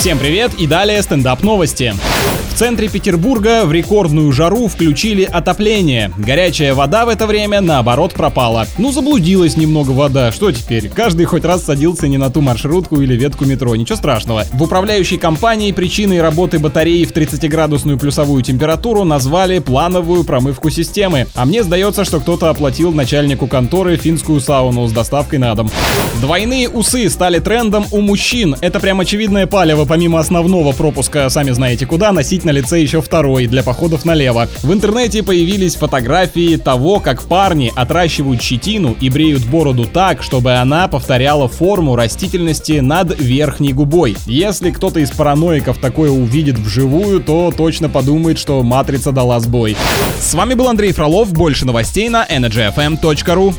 Всем привет и далее стендап новости. В центре Петербурга в рекордную жару включили отопление. Горячая вода в это время, наоборот, пропала. Ну, заблудилась немного вода, что теперь? Каждый хоть раз садился не на ту маршрутку или ветку метро, ничего страшного. В управляющей компании причиной работы батареи в 30-градусную плюсовую температуру назвали плановую промывку системы. А мне сдается, что кто-то оплатил начальнику конторы финскую сауну с доставкой на дом. Двойные усы стали трендом у мужчин. Это прям очевидное палево, помимо основного пропуска, сами знаете куда, носить на лице еще второй для походов налево. В интернете появились фотографии того, как парни отращивают щетину и бреют бороду так, чтобы она повторяла форму растительности над верхней губой. Если кто-то из параноиков такое увидит вживую, то точно подумает, что матрица дала сбой. С вами был Андрей Фролов, больше новостей на energyfm.ru.